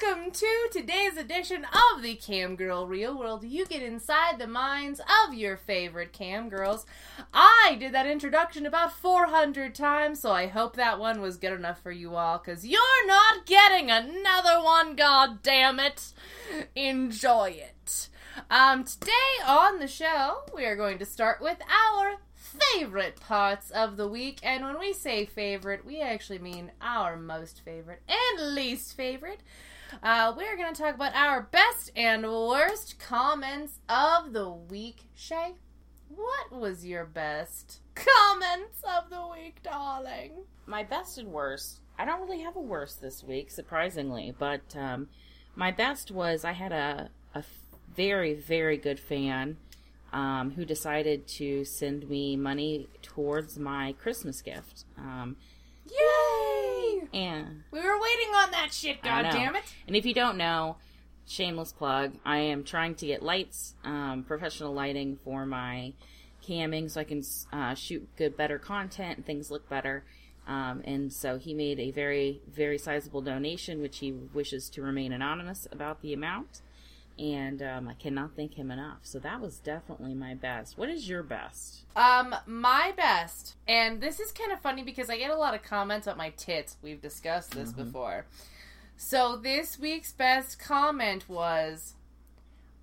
welcome to today's edition of the Cam Girl Real World. You get inside the minds of your favorite cam girls. I did that introduction about 400 times, so I hope that one was good enough for you all, because you're not getting another one, god damn it. Enjoy it. Um, today on the show, we are going to start with our favorite parts of the week. And when we say favorite, we actually mean our most favorite and least favorite. Uh, we're going to talk about our best and worst comments of the week. Shay, what was your best comments of the week, darling? My best and worst. I don't really have a worst this week, surprisingly, but um, my best was I had a, a very, very good fan um, who decided to send me money towards my Christmas gift. Um, Yay! and We were waiting on that shit, I god damn it. And if you don't know, shameless plug, I am trying to get lights, um, professional lighting for my camming so I can uh, shoot good, better content and things look better. Um, and so he made a very, very sizable donation, which he wishes to remain anonymous about the amount. And um, I cannot thank him enough. So that was definitely my best. What is your best? Um, my best, and this is kind of funny because I get a lot of comments about my tits. We've discussed this before. So this week's best comment was,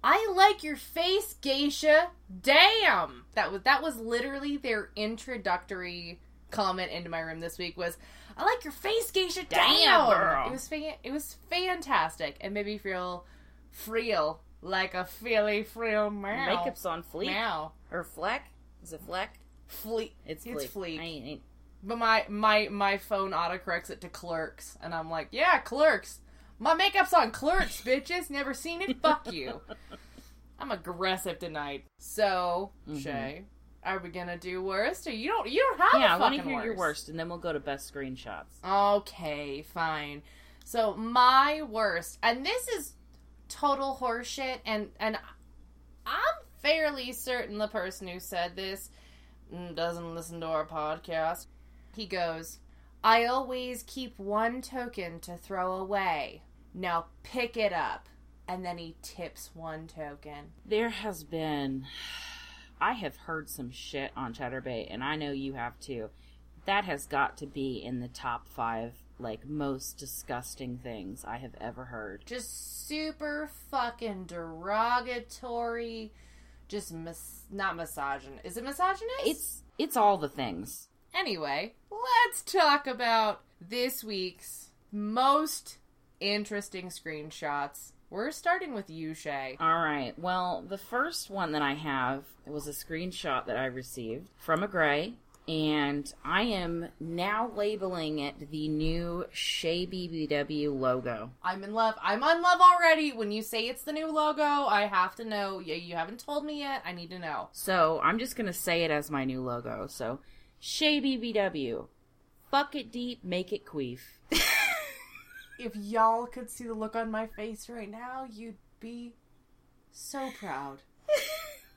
"I like your face, Geisha. Damn." That was that was literally their introductory comment into my room this week. Was I like your face, Geisha? Damn, Damn, girl. It was fa- it was fantastic and made me feel freel like a feely freel meow. Makeup's on fleek meow. or fleck? Is it fleck? Fleek. It's It's fleek. fleek. I ain't, But my my my phone autocorrects it to clerks, and I'm like, yeah, clerks. My makeup's on clerks, bitches. Never seen it. Fuck you. I'm aggressive tonight. So, Mhm. Shay, are we gonna do worst? Or you don't you don't have yeah, I want to hear your worst. worst, and then we'll go to best screenshots. Okay, fine. So my worst, and this is total horseshit, and and I'm fairly certain the person who said this mm, doesn't listen to our podcast. He goes, "I always keep one token to throw away. Now pick it up." And then he tips one token. There has been. I have heard some shit on Chaturbate, and I know you have too. That has got to be in the top five, like, most disgusting things I have ever heard. Just super fucking derogatory. Just mis- not misogynist. Is it misogynist? It's it's all the things. Anyway, let's talk about this week's most interesting screenshots. We're starting with you, Shay. All right. Well, the first one that I have was a screenshot that I received from a gray, and I am now labeling it the new Shea BBW logo. I'm in love. I'm on love already. When you say it's the new logo, I have to know. Yeah, you haven't told me yet. I need to know. So I'm just gonna say it as my new logo. So Shea BBW, fuck it deep, make it queef. If y'all could see the look on my face right now, you'd be so proud.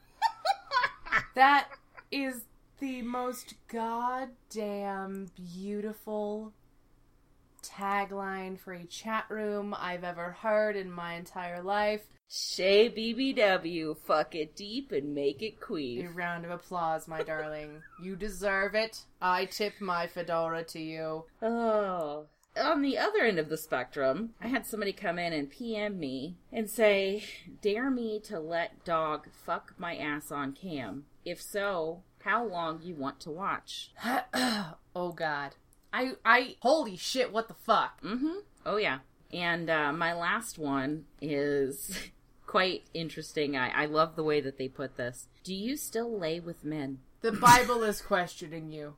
that is the most goddamn beautiful tagline for a chat room I've ever heard in my entire life. Shea BBW, fuck it deep and make it queef. A round of applause, my darling. You deserve it. I tip my fedora to you. Oh. On the other end of the spectrum, I had somebody come in and PM me and say, Dare me to let dog fuck my ass on cam. If so, how long you want to watch? oh god. I I holy shit, what the fuck? Mm-hmm. Oh yeah. And uh, my last one is quite interesting. I, I love the way that they put this. Do you still lay with men? The Bible is questioning you.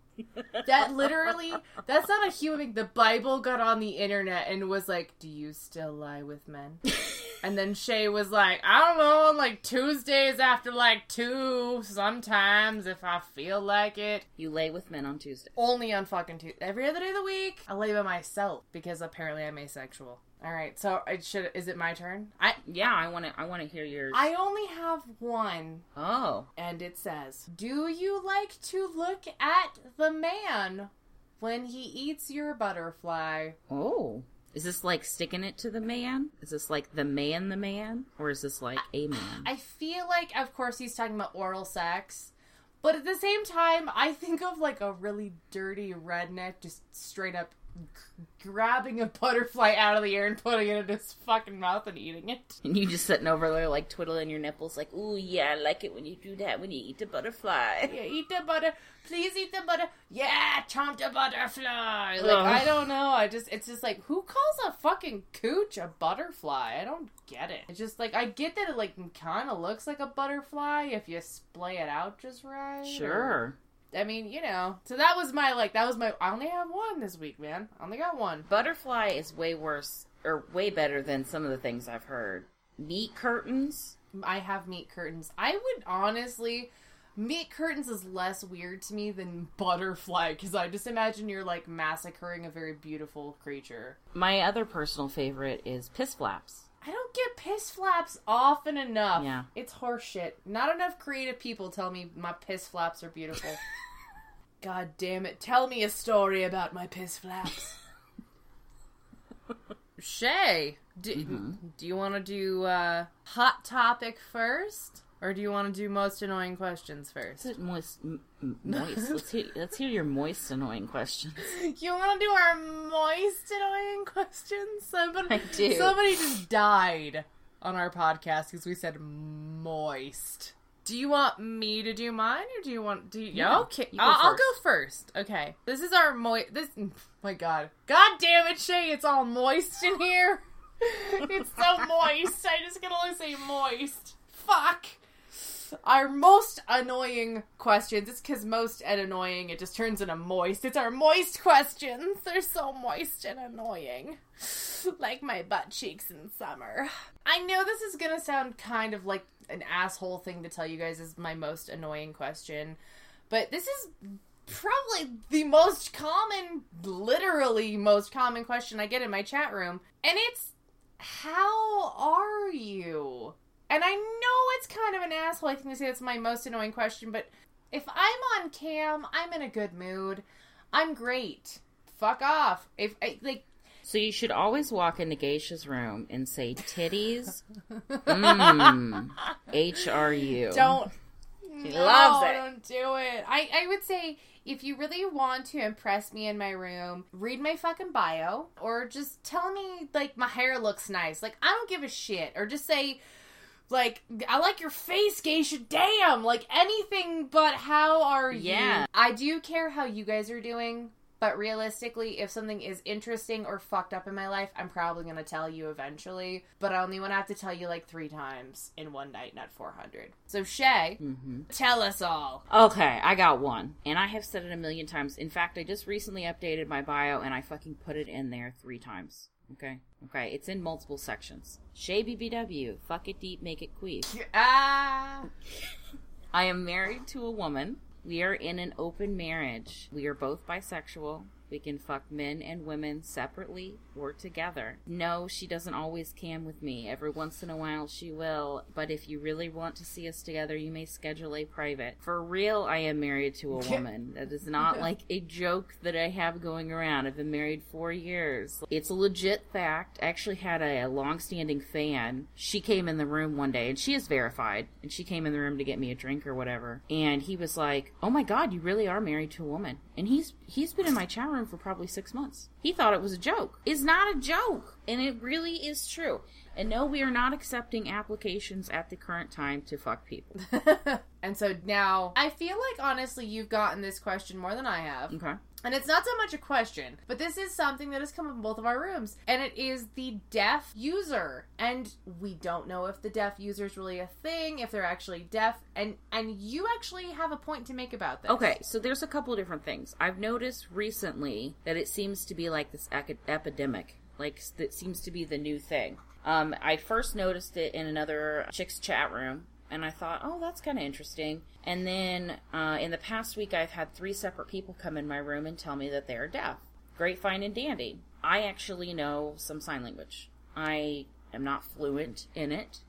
That literally, that's not a human. The Bible got on the internet and was like, Do you still lie with men? And then Shay was like, I don't know, on like Tuesdays after like two, sometimes if I feel like it. You lay with men on Tuesday. Only on fucking Tuesday. Every other day of the week, I lay by myself because apparently I'm asexual. All right, so it should. Is it my turn? I Yeah, I want to. I want to hear yours. I only have one. oh, And it says, Do you like to look at the man when he eats your butterfly? oh, Is this like sticking it to the man? Is this like the man, the man, or is this like a man? I feel like, of course, he's talking about oral sex, but at the same time, I think of like a really dirty redneck just straight up g- grabbing a butterfly out of the air and putting it in his fucking mouth and eating it. and you just sitting over there like twiddling your nipples, like, ooh yeah, I like it when you do that when you eat the butterfly. Yeah, eat the butter. Please eat the butter. Yeah, chomp the butterfly. Like Ugh. I don't know. I just it's just like who calls a fucking cooch a butterfly? I don't get it. It's just like I get that it like kind of looks like a butterfly if you splay it out just right. or- Sure. I mean, you know. So that was my like that was my. I only have one this week, man. I only got one. Butterfly is way worse or way better than some of the things I've heard. Meat curtains. I have meat curtains. I would honestly. Meat curtains is less weird to me than butterfly because I just imagine you're like massacring a very beautiful creature. My other personal favorite is piss flaps. I don't get piss flaps often enough. Yeah. It's horseshit. Not enough creative people tell me my piss flaps are beautiful. God damn it. Tell me a story about my piss flaps. Shay, do, Mm-hmm. do you want to do uh, hot topic first? Or do you want to do most annoying questions first? Moist? M- m- moist. let's hear. Let's hear your moist, annoying questions. You want to do our moist annoying questions? Somebody, I do. Somebody just died on our podcast because we said moist. Do you want me to do mine, or do you want? Do you? Yeah, okay, you go I'll, I'll go first. Okay, this is our moist. This, my God, God damn it, Shay, it's all moist in here. it's so moist. I just can only say moist. Fuck. Our most annoying questions. It's because most and annoying, it just turns into moist. It's our moist questions. They're so moist and annoying. Like my butt cheeks in summer. I know this is gonna sound kind of like an asshole thing to tell you guys is my most annoying question, but this is probably the most common, literally most common question I get in my chat room. And it's, how are you? And I know it's kind of an asshole. I think to say it's my most annoying question, but if I'm on cam, I'm in a good mood. I'm great. Fuck off. If I, like, So you should always walk into Geisha's room and say, "Titties, mmm, HRU." don't. She no, loves it. Don't do it. I, I would say if you really want to impress me in my room, read my fucking bio or just tell me like my hair looks nice. Like I don't give a shit. Or just say like I like your face, Geisha. Damn, like anything but how are you? Yeah. I do care how you guys are doing. But realistically, if something is interesting or fucked up in my life, I'm probably going to tell you eventually. But I only want to have to tell you like three times in one night, not 400. So, Shay, hmm tell us all. Okay, I got one, and I have said it a million times. In fact, I just recently updated my bio, and I fucking put it in there three times. Okay, okay, it's in multiple sections. Shay BBW, fuck it deep, make it queef. Ah. I am married to a woman. We are in an open marriage. We are both bisexual. We can fuck men and women separately or together. No, she doesn't always cam with me. Every once in a while she will, but if you really want to see us together, you may schedule a private. For real, I am married to a woman. That is not like a joke that I have going around. I've been married four years. It's a legit fact. I actually had a, a long-standing fan. She came in the room one day, and she is verified, and she came in the room to get me a drink or whatever. And he was like, "Oh my god, you really are married to a woman." And he's he's been in my chat room for probably six months. He thought it was a joke. It's not a joke, and it really is true. And no, we are not accepting applications at the current time to fuck people. and so now, I feel like honestly, you've gotten this question more than I have. Okay. And it's not so much a question, but this is something that has come up in both of our rooms. And it is the deaf user. And we don't know if the deaf user is really a thing, if they're actually deaf. And and you actually have a point to make about this. Okay, so there's a couple different things. I've noticed recently that it seems to be like this ec- epidemic. Like, that seems to be the new thing. Um, I first noticed it in another chick's chat room, and I thought, oh, that's kind of interesting. And then uh, in the past week, I've had three separate people come in my room and tell me that they're deaf. Great, fine, and dandy. I actually know some sign language. I am not fluent in it,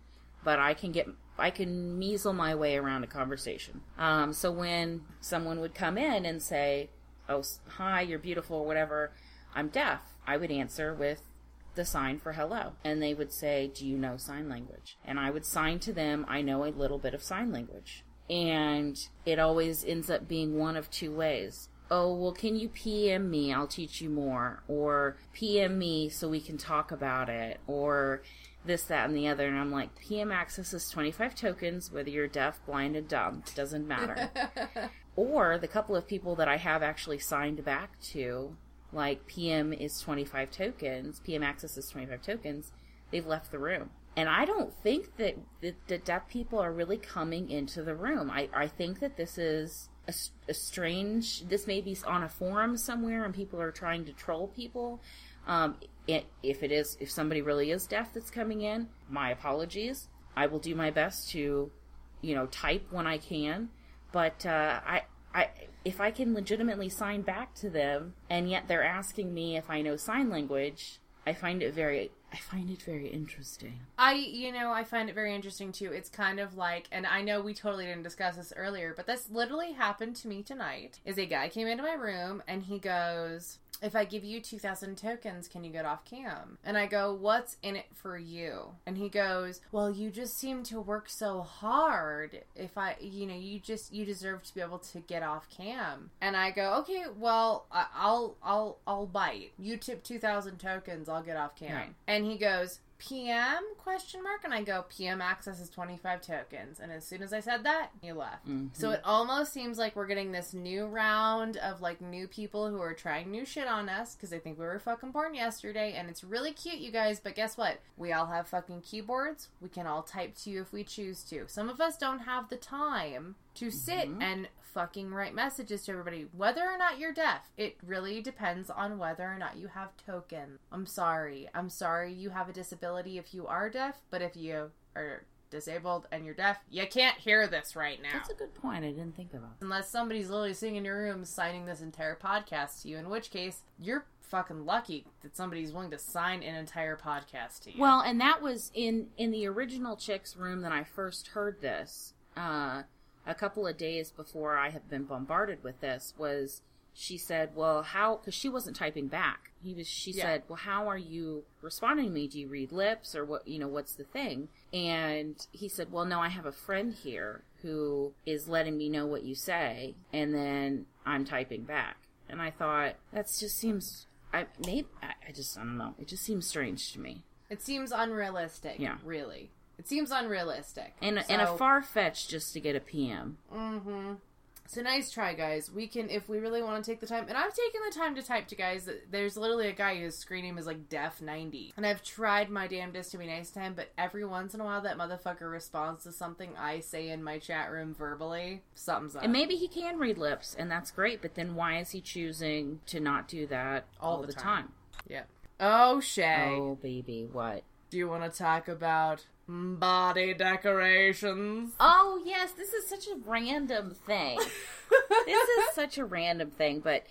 but I can get I can measle my way around a conversation. Um, so when someone would come in and say, "Oh, hi, you're beautiful," or whatever, I'm deaf. I would answer with, the sign for hello. And they would say, Do you know sign language? And I would sign to them, I know a little bit of sign language. And it always ends up being one of two ways. Oh, well, can you PM me? I'll teach you more. Or PM me so we can talk about it. Or this, that, and the other. And I'm like, PM access is 25 tokens, whether you're deaf, blind, and dumb. Doesn't matter. or the couple of people that I have actually signed back to, like PM is 25 tokens, PM access is 25 tokens, they've left the room. And I don't think that the, the deaf people are really coming into the room. I, I think that this is a, a strange, this may be on a forum somewhere and people are trying to troll people. Um, it, if it is, if somebody really is deaf that's coming in, my apologies. I will do my best to, you know, type when I can. But uh, I, I, if I can legitimately sign back to them, and yet they're asking me if I know sign language, I find it very, I find it very interesting. I, you know, I find it very interesting too. It's kind of like, and I know we totally didn't discuss this earlier, but this literally happened to me tonight. Is a guy came into my room and he goes, if I give you 2,000 tokens, can you get off cam? And I go, what's in it for you? And he goes, well, you just seem to work so hard. If I, you know, you just, you deserve to be able to get off cam. And I go, okay, well, I'll, I'll, I'll bite. You tip 2,000 tokens, I'll get off cam. Right. And he goes, PM question mark and I go PM access is 25 tokens and as soon as I said that he left. So mm-hmm. it almost seems like we're getting this new round of like new people who are trying new shit on us cuz they think we were fucking born yesterday and it's really cute you guys but guess what? We all have fucking keyboards. We can all type to you if we choose to. Some of us don't have the time to sit mm-hmm. and fucking write messages to everybody whether or not you're deaf. It really depends on whether or not you have tokens. I'm sorry. I'm sorry you have a disability if you are deaf, but if you are disabled and you're deaf, you can't hear this right now. That's a good point. I didn't think about. Unless somebody's literally sitting in your room signing this entire podcast to you, in which case you're fucking lucky that somebody's willing to sign an entire podcast to you. Well, and that was in in the original chick's room that I first heard this. Uh, a couple of days before I have been bombarded with this was she said, "Well, how?" Because she wasn't typing back. He was. She Yeah. said, "Well, how are you responding to me? Do you read lips or what? You know, what's the thing?" And he said, "Well, no, I have a friend here who is letting me know what you say, and then I'm typing back." And I thought that just seems. I maybe I, I just I don't know. It just seems strange to me. it seems unrealistic. Yeah. Really. It seems unrealistic. and and a far fetched just to get a PM. Mm-hmm. So nice try, guys. We can, if we really want to take the time, and I've taken the time to type to guys. There's literally a guy whose screen name is like Def ninety, and I've tried my damnedest to be nice to him, but every once in a while that motherfucker responds to something I say in my chat room verbally. Something's up. And maybe he can read lips, and that's great. But then why is he choosing to not do that all, All the, the time? time. yeah. Oh Shay, Oh baby, what? do you want to talk about body decorations? Oh yes, this is such a random thing. this is such a random thing, but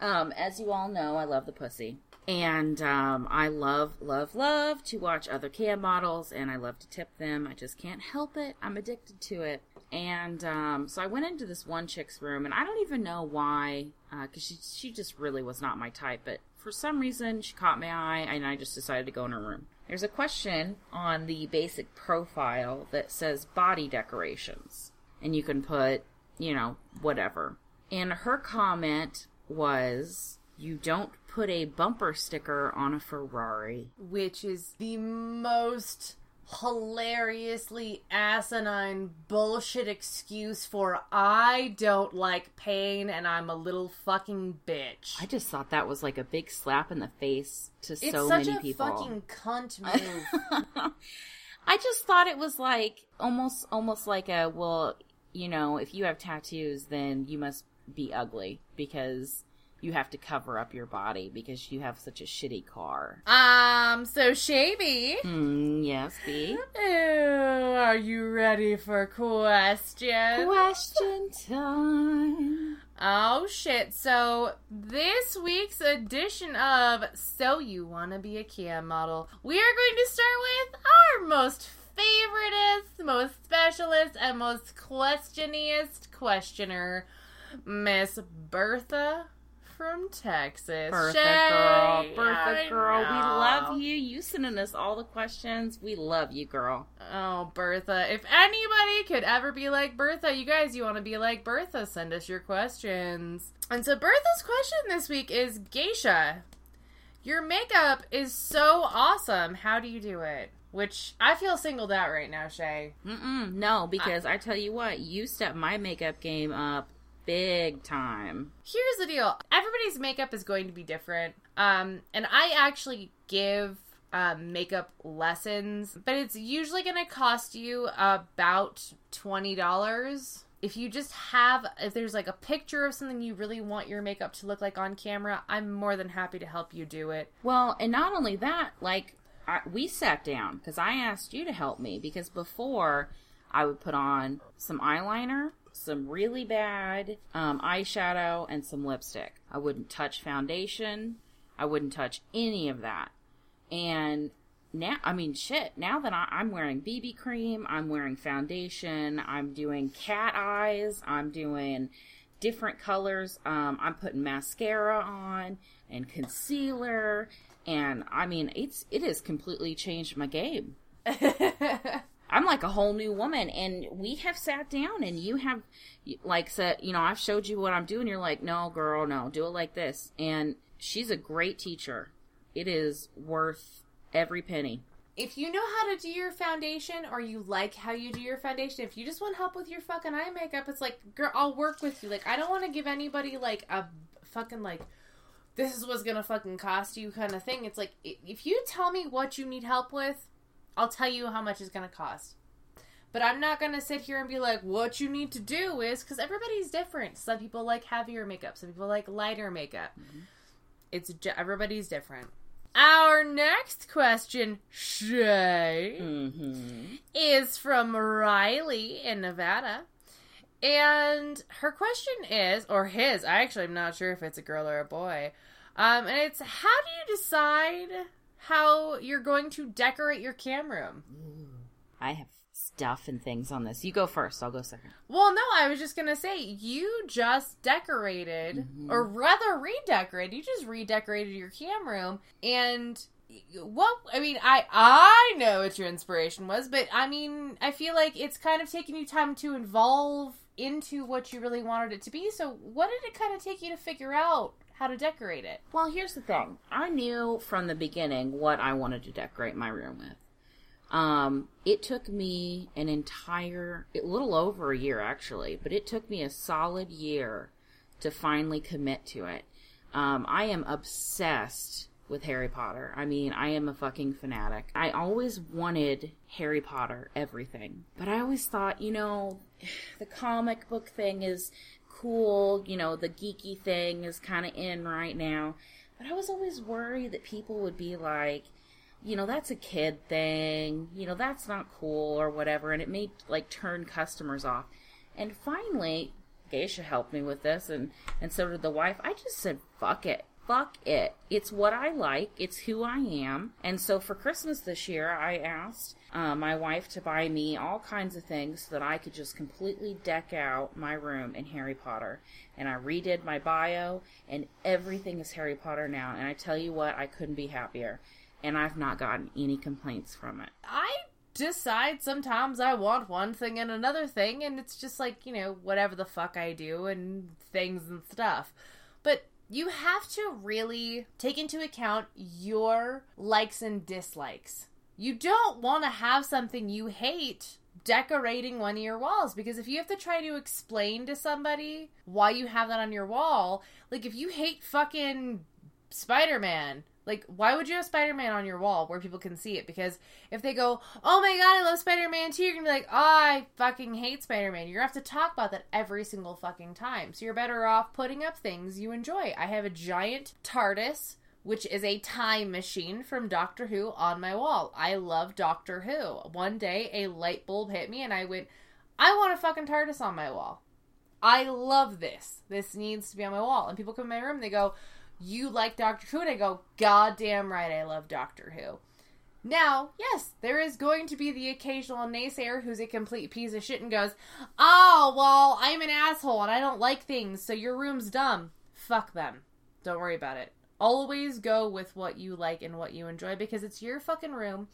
um, as you all know, I love the pussy. And um, I love, love, love to watch other cam models, and I love to tip them. I just can't help it. I'm addicted to it. And um, so I went into this one chick's room, and I don't even know why, because she she just really was not my type. But for some reason, she caught my eye, and I just decided to go in her room. There's a question on the basic profile that says body decorations, and you can put, you know, whatever. And her comment was, "You don't put a bumper sticker on a Ferrari." which is the most hilariously asinine bullshit excuse for I don't like pain and I'm a little fucking bitch. I just thought that was like a big slap in the face to it's so such many a fucking cunt move. I just thought it was like almost almost like a well, you know, if you have tattoos then you must be ugly because you have to cover up your body because you have such a shitty car. um, so Shavy, Hmm, yes, B. Are you ready for questions? Question time. Oh shit. So this week's edition of So You Wanna Be a Cam Model, we are going to start with our most favoriteest, most specialist, and most questioniest questioner, Miss Bertha from Texas. Bertha Shay, girl, Bertha I girl, we love you. You sending us all the questions. We love you, girl. Oh, Bertha. If anybody could ever be like Bertha, you guys, you want to be like Bertha, send us your questions. And so, Bertha's question this week is Geisha, your makeup is so awesome. How do you do it? Which I feel singled out right now, Shay. Mm-mm, no, because I tell you what, you step my makeup game up big time. Here's the deal everybody's makeup is going to be different. Um, and I actually give um, makeup lessons, but it's usually going to cost you about $20. If you just have, if there's like a picture of something you really want your makeup to look like on camera, I'm more than happy to help you do it. Well, and not only that, like I, we sat down because I asked you to help me because before I would put on some eyeliner, some really bad um, eyeshadow, and some lipstick. I wouldn't touch foundation. I wouldn't touch any of that. And now, I mean, shit. Now that I, I'm wearing BB cream, I'm wearing foundation. I'm doing cat eyes. I'm doing different colors. Um, I'm putting mascara on and concealer, and I mean, it's it has completely changed my game. I'm like a whole new woman, and we have sat down, and you have like said, you know, I've showed you what I'm doing. You're like, no, girl, no, do it like this. And she's a great teacher. It is worth every penny. if you know how to do your foundation or you like how you do your foundation, if you just want help with your fucking eye makeup, it's like, girl, I'll work with you. Like, I don't want to give anybody like a fucking like, this is what's gonna fucking cost you kind of thing. It's like, if you tell me what you need help with, I'll tell you how much it's gonna cost. But I'm not gonna sit here and be like, what you need to do is because everybody's different. Some people like heavier makeup, some people like lighter makeup. It's ju- everybody's different. Our next question, Shay, Mm-hmm. is from Riley in Nevada. And her question is, or his, I actually am not sure if it's a girl or a boy. Um, and it's how do you decide how you're going to decorate your cam room? I have stuff and things on this. You go first. I'll go second. Well, no, I was just gonna say you just decorated, mm-hmm. or rather redecorated. You just redecorated your cam room, and what? I mean, I I know what your inspiration was, but I mean, I feel like it's kind of taking you time to involve into what you really wanted it to be. So, what did it kind of take you to figure out how to decorate it? Well, here's the thing. I knew from the beginning what I wanted to decorate my room with. Um, it took me an entire, a little over a year actually, but it took me a solid year to finally commit to it. Um, I am obsessed with Harry Potter. I mean, I am a fucking fanatic. I always wanted Harry Potter everything, but I always thought, you know, the comic book thing is cool, you know, the geeky thing is kind of in right now. But I was always worried that people would be like, you know, that's a kid thing, you know, that's not cool or whatever, and it may like turn customers off. And finally, Geisha helped me with this, and and so did the wife. I just said, "Fuck it, fuck it. It's what I like. It's who I am." And so for Christmas this year, I asked uh, my wife to buy me all kinds of things so that I could just completely deck out my room in Harry Potter. And I redid my bio, and everything is Harry Potter now. And I tell you what, I couldn't be happier. And I've not gotten any complaints from it. I decide sometimes I want one thing and another thing, and it's just like, you know, whatever the fuck I do and things and stuff. But you have to really take into account your likes and dislikes. You don't want to have something you hate decorating one of your walls because if you have to try to explain to somebody why you have that on your wall, like if you hate fucking Spider Man. Like, why would you have Spider Man on your wall where people can see it? Because if they go, oh my god, I love Spider Man too, you're gonna be like, oh, I fucking hate Spider Man. You're gonna have to talk about that every single fucking time. So you're better off putting up things you enjoy. I have a giant TARDIS, which is a time machine from Doctor Who, on my wall. I love Doctor Who. One day, a light bulb hit me, and I went, I want a fucking TARDIS on my wall. I love this. This needs to be on my wall. And people come in my room and they go, You like Doctor Who? And I go, God damn right, I love Doctor Who. Now, yes, there is going to be the occasional naysayer who's a complete piece of shit and goes, Oh, well, I'm an asshole and I don't like things, so your room's dumb. Fuck them. Don't worry about it. Always go with what you like and what you enjoy because it's your fucking room.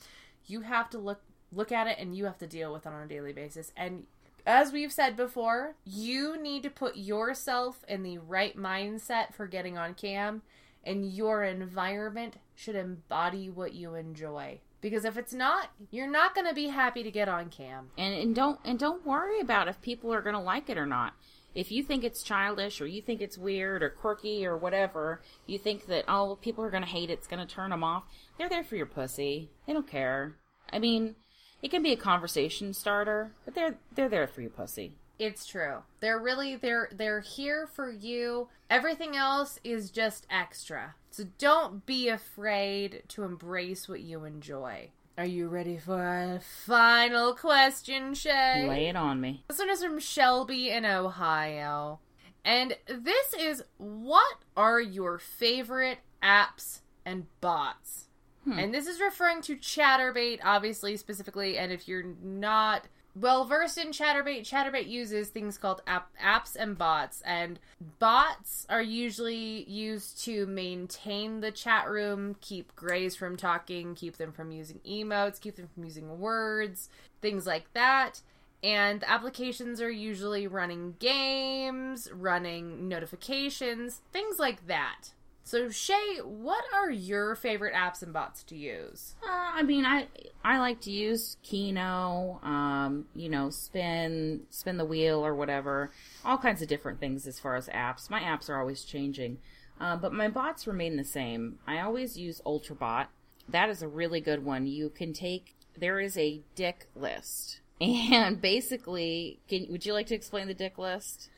You have to look look at it and you have to deal with it on a daily basis. And as we've said before, you need to put yourself in the right mindset for getting on cam and your environment should embody what you enjoy. Because if it's not, you're not going to be happy to get on cam. And, and don't and don't worry about if people are going to like it or not. If you think it's childish or you think it's weird or quirky or whatever, you think that oh people are going to hate it, it's going to turn them off. They're there for your pussy. They don't care. I mean, it can be a conversation starter, but they're they're there for you, pussy. It's true. They're really they're they're here for you. Everything else is just extra. So don't be afraid to embrace what you enjoy. Are you ready for our final question, Shay? Lay it on me. This one is from Shelby in Ohio. And this is what are your favorite apps and bots? Hmm. And this is referring to Chaturbate, obviously, specifically. And if you're not well versed in Chaturbate, Chaturbate uses things called app- apps and bots. And bots are usually used to maintain the chat room, keep grays from talking, keep them from using emotes, keep them from using words, things like that. And applications are usually running games, running notifications, things like that. So Shay, what are your favorite apps and bots to use? Uh, I mean, I I like to use Keno, um, you know, spin spin the wheel or whatever, all kinds of different things as far as apps. My apps are always changing, uh, but my bots remain the same. I always use Ultrabot. That is a really good one. You can take there is a dick list, and basically, can would you like to explain the dick list?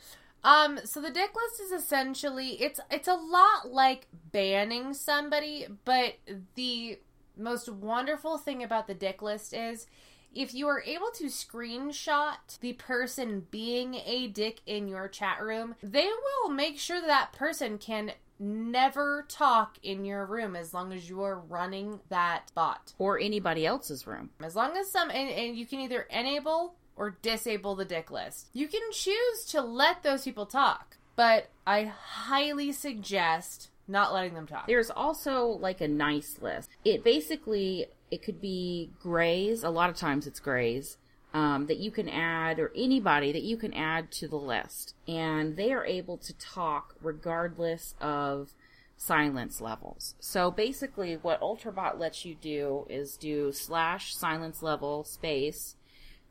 Um, so the dick list is essentially it's it's a lot like banning somebody, but the most wonderful thing about the dick list is if you are able to screenshot the person being a dick in your chat room, they will make sure that, that person can never talk in your room as long as you are running that bot or anybody else's room. As long as some and, and you can either enable or disable the dick list. You can choose to let those people talk, but I highly suggest not letting them talk. There's also like a nice list. It basically it could be grays. A lot of times it's grays. Um, that you can add, or anybody that you can add to the list, and they are able to talk regardless of silence levels. So basically, what Ultrabot lets you do is do slash silence level space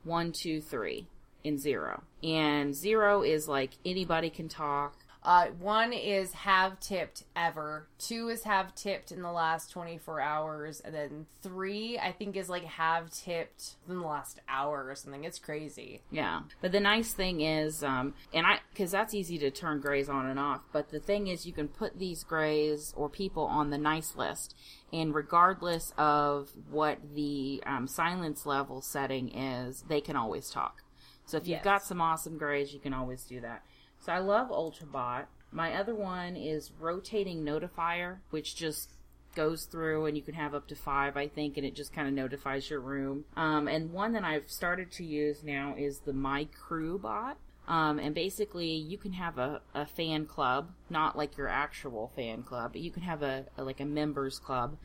one, two, three and zero. And zero is like anybody can talk. Uh, one is have tipped ever. Two is have tipped in the last 24 hours. And then three, I think, is like have tipped in the last hour or something. It's crazy. Yeah. But the nice thing is, um, and I, because that's easy to turn grays on and off. But the thing is, you can put these grays or people on the nice list. And regardless of what the um, silence level setting is, they can always talk. So if you've Yes. got some awesome grays, you can always do that. So I love Ultrabot. My other one is Rotating Notifier, which just goes through and you can have up to five, I think, and it just kind of notifies your room. Um, and one that I've started to use now is the My Crew bot. Um, and basically, you can have a, a fan club, not like your actual fan club, but you can have a, a like a members club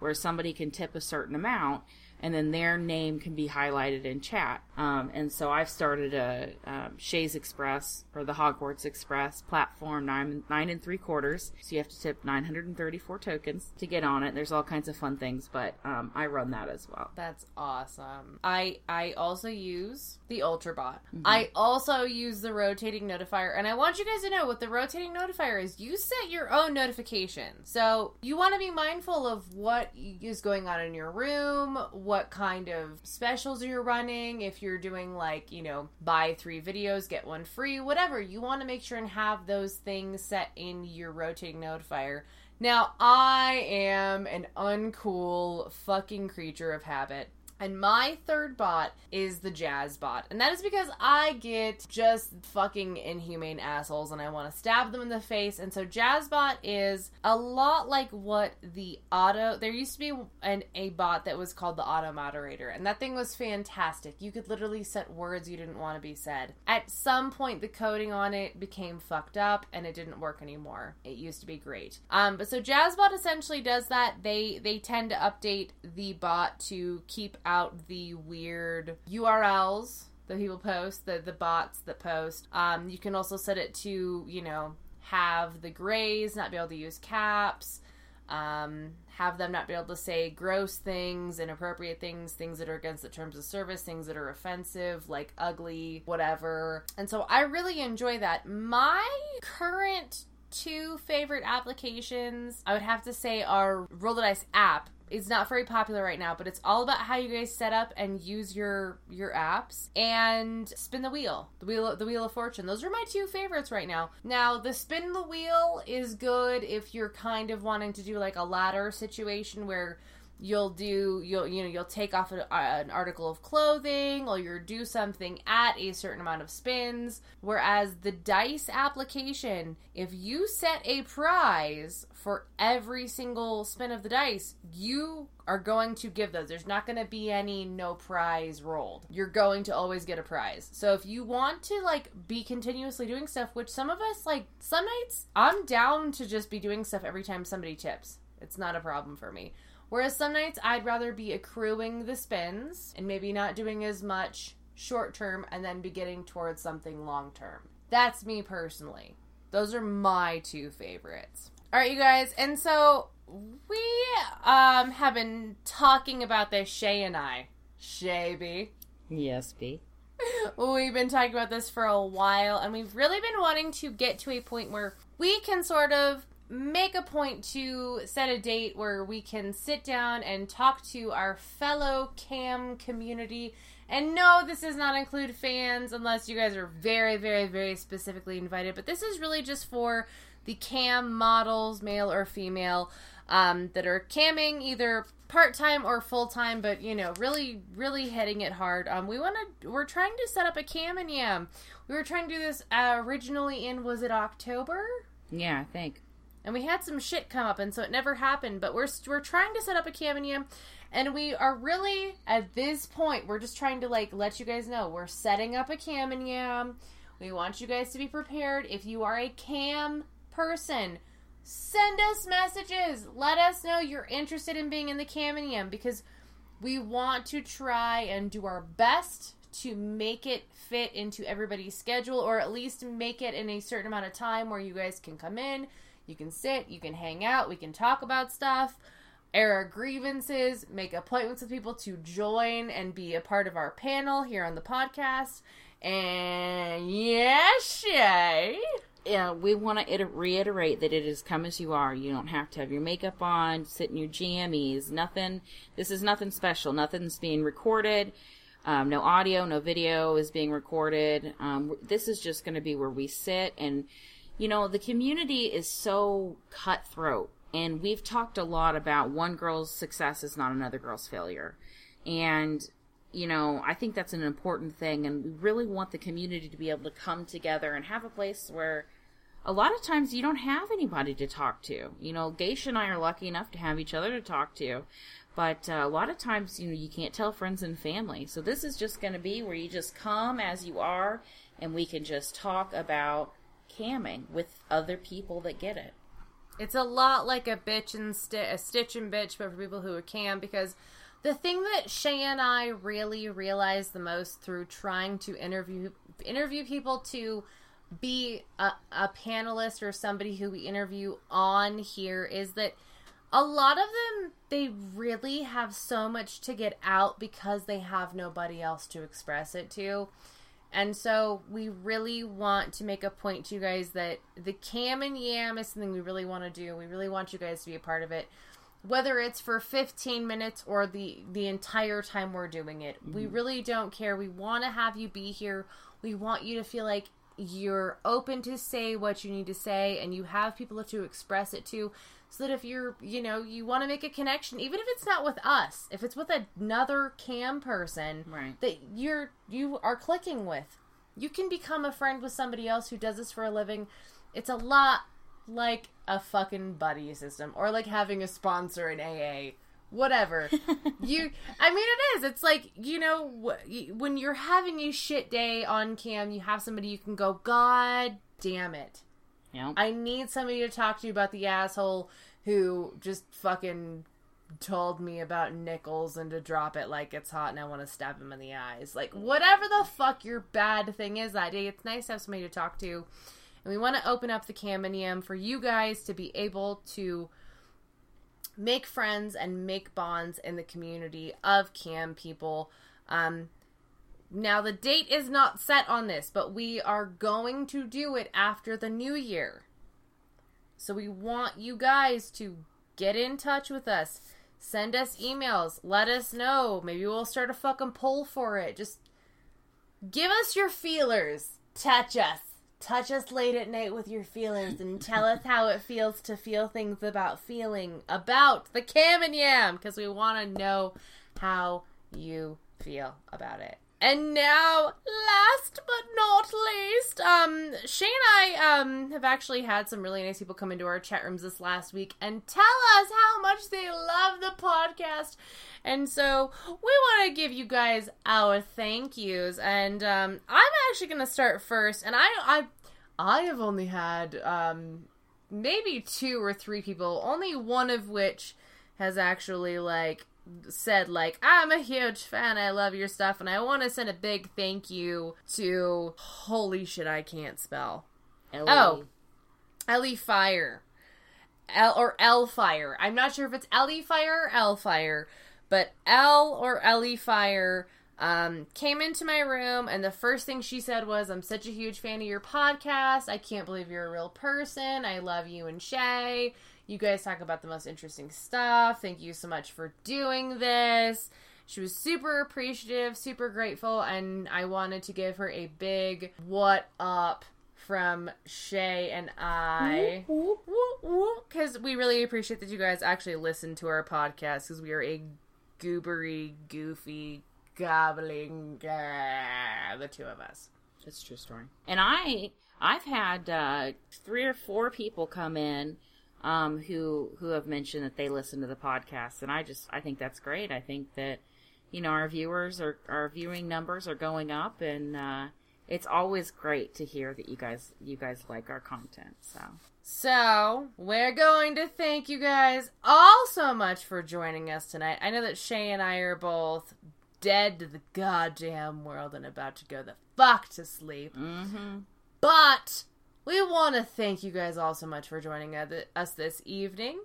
where somebody can tip a certain amount and then their name can be highlighted in chat. Um, and so I've started a um, Shays Express or the Hogwarts Express platform nine nine and three quarters. So you have to tip 934 tokens to get on it. There's all kinds of fun things, but um, I run that as well. That's awesome. I I also use the Ultrabot. I also use the rotating notifier, and I want you guys to know what the rotating notifier is. You set your own notifications, so you want to be mindful of what is going on in your room, what kind of specials you're running. If you're doing like you know buy three videos get one free, whatever, you want to make sure and have those things set in your rotating notifier. Now, I am an uncool fucking creature of habit. And my third bot is the Jazz bot. And that is because I get just fucking inhumane assholes and I want to stab them in the face. And so Jazzbot is a lot like what the auto there used to be an a bot that was called the auto moderator and that thing was fantastic. You could literally set words you didn't want to be said. At some point the coding on it became fucked up and it didn't work anymore. It used to be great. Um but so Jazzbot essentially does that. They they tend to update the bot to keep out the weird URLs that people post, the the bots that post. Um, you can also set it to you know have the grays not be able to use caps, um, have them not be able to say gross things, inappropriate things, things that are against the terms of service, things that are offensive, like ugly, whatever. And so I really enjoy that. My current two favorite applications I would have to say are Roll the Dice app is not very popular right now, but it's all about how you guys set up and use your your apps and spin the wheel, the wheel, the wheel of fortune. Those are my two favorites right now. Now, the spin the wheel is good if you're kind of wanting to do like a ladder situation where you'll do you'll you know you'll take off an article of clothing or you'll do something at a certain amount of spins. Whereas the dice application if you set a prize for every single spin of the dice you are going to give those. There's not going to be any no prize rolled. You're going to always get a prize. So if you want to like be continuously doing stuff which some of us like some nights i'm down to just be doing stuff every time somebody tips. It's not a problem for me Whereas some nights I'd rather be accruing the spins and maybe not doing as much short term and then be getting towards something long term. That's me personally. Those are my two favorites. All right, you guys. And so we um have been talking about this Shay and I. Shay B. Yes, B. We've been talking about this for a while and we've really been wanting to get to a point where we can sort of make a point to set a date where we can sit down and talk to our fellow cam community. And no, this does not include fans unless you guys are very, very, very specifically invited. But this is really just for the cam models, male or female, um, that are camming either part time or full time, but you know, really, really hitting it hard. Um, we want to, we're trying to set up a cam and yam. We were trying to do this uh, originally in, was it October? Yeah, I think and we had some shit come up, and so it never happened. But we're we're trying to set up a Caminium, and. And we are really at this point we're just trying to like let you guys know we're setting up a Caminium. We want you guys to be prepared. If you are a cam person, send us messages. Let us know you're interested in being in the Caminium because we want to try and do our best to make it fit into everybody's schedule or at least make it in a certain amount of time where you guys can come in you can sit, you can hang out, we can talk about stuff, air our grievances, make appointments with people to join and be a part of our panel here on the podcast. And yes, Shay. Yeah, we want to reiterate that it is come as you are. You don't have to have your makeup on, sit in your jammies, nothing. This is nothing special. Nothing's being recorded. Um, no audio, no video is being recorded. Um, this is just going to be where we sit and you know, the community is so cutthroat. And we've talked a lot about one girl's success is not another girl's failure. And, you know, I think that's an important thing. And we really want the community to be able to come together and have a place where a lot of times you don't have anybody to talk to. You know, Geisha and I are lucky enough to have each other to talk to. But uh, a lot of times, you know, you can't tell friends and family. So this is just going to be where you just come as you are and we can just talk about camming with other people that get it. It's a lot like a bitch and sti- a stitch and bitch, but for people who are cam because the thing that Shay and I really realized the most through trying to interview interview people to be a, a panelist or somebody who we interview on here is that a lot of them they really have so much to get out because they have nobody else to express it to and so we really want to make a point to you guys that the cam and yam is something we really want to do. We really want you guys to be a part of it. Whether it's for 15 minutes or the the entire time we're doing it. Mm-hmm. We really don't care. We want to have you be here. We want you to feel like you're open to say what you need to say and you have people to express it to so that if you're, you know, you want to make a connection, even if it's not with us, if it's with another cam person Right. that you're you are clicking with, you can become a friend with somebody else who does this for a living. It's a lot like a fucking buddy system or like having a sponsor in AA. Whatever. you I mean it is. It's like, you know, when you're having a shit day on cam, you have somebody you can go, "God damn it." Yeah. I need somebody to talk to you about the asshole who just fucking told me about nickels and to drop it like it's hot and I want to stab him in the eyes. Like, whatever the fuck your bad thing is that day, it's nice to have somebody to talk to. And we want to open up the Caminium for you guys to be able to make friends and make bonds in the community of cam people. Um, now, the date is not set on this, but we are going to do it after the new year. So we want you guys to get in touch with us. Send us emails. Let us know. Maybe we'll start a fucking poll for it. Just give us your feelers. Touch us. Touch us late at night with your feelings and tell us how it feels to feel things about feeling about the Cam and Yam because we want to know how you feel about it. And now, last but not least, um, Shay and I um have actually had some really nice people come into our chat rooms this last week and tell us how much they love the podcast. And so we want to give you guys our thank yous. And um, I'm actually going to start first. And I, I, I have only had um maybe two or three people, only one of which has actually like said like I'm a huge fan. I love your stuff and I want to send a big thank you to holy shit I can't spell. Ellie. Oh. Ellie Fire. L or L Fire. I'm not sure if it's Ellie Fire or L Fire, but L or Ellie Fire um, came into my room and the first thing she said was, I'm such a huge fan of your podcast. I can't believe you're a real person. I love you and Shay. You guys talk about the most interesting stuff. Thank you so much for doing this. She was super appreciative, super grateful, and I wanted to give her a big what up from Shay and I. Because we really appreciate that you guys actually listen to our podcast because we are a goobery, goofy, gobbling, uh, the two of us. It's a true story. And I, I've had uh, three or four people come in um, who who have mentioned that they listen to the podcast, and I just I think that's great. I think that you know our viewers are our viewing numbers are going up, and uh, it's always great to hear that you guys you guys like our content. So So, we're going to thank you guys all so much for joining us tonight. I know that Shay and I are both dead to the goddamn world and about to go the fuck to sleep. mm-hmm. But we want to thank you guys all so much for joining us this evening.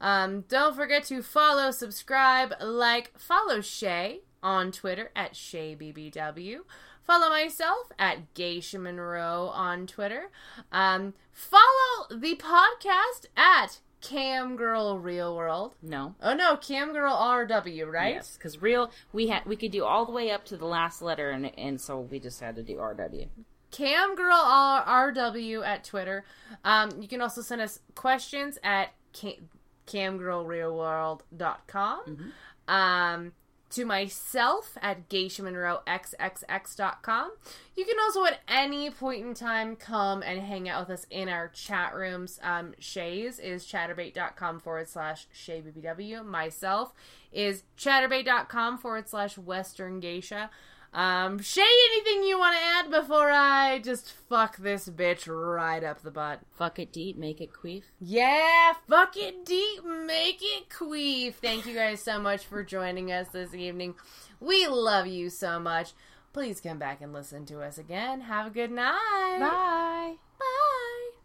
Um, don't forget to follow, subscribe, like, follow Shay on Twitter at ShayBBW. Follow myself at Geisha Monroe on Twitter. Um, follow the podcast at Cam Girl Real World. no. Oh no, Cam Girl RW, right? Yes, because real we had we could do all the way up to the last letter, and and so we just had to do RW. Cam Girl R- RW at Twitter. Um, you can also send us questions at cam- camgirlrealworld.com. Um, to myself at geishamonroexxx.com. You can also at any point in time come and hang out with us in our chat rooms. Um, Shay's is chaturbate.com forward slash ShayBBW. Myself is chaturbate.com forward slash Western Geisha. Um, Shay, anything you want to add before I just fuck this bitch right up the butt? Fuck it deep, make it queef. Yeah, fuck it deep, make it queef. Thank you guys so much for joining us this evening. We love you so much. Please come back and listen to us again. Have a good night. Bye. Bye.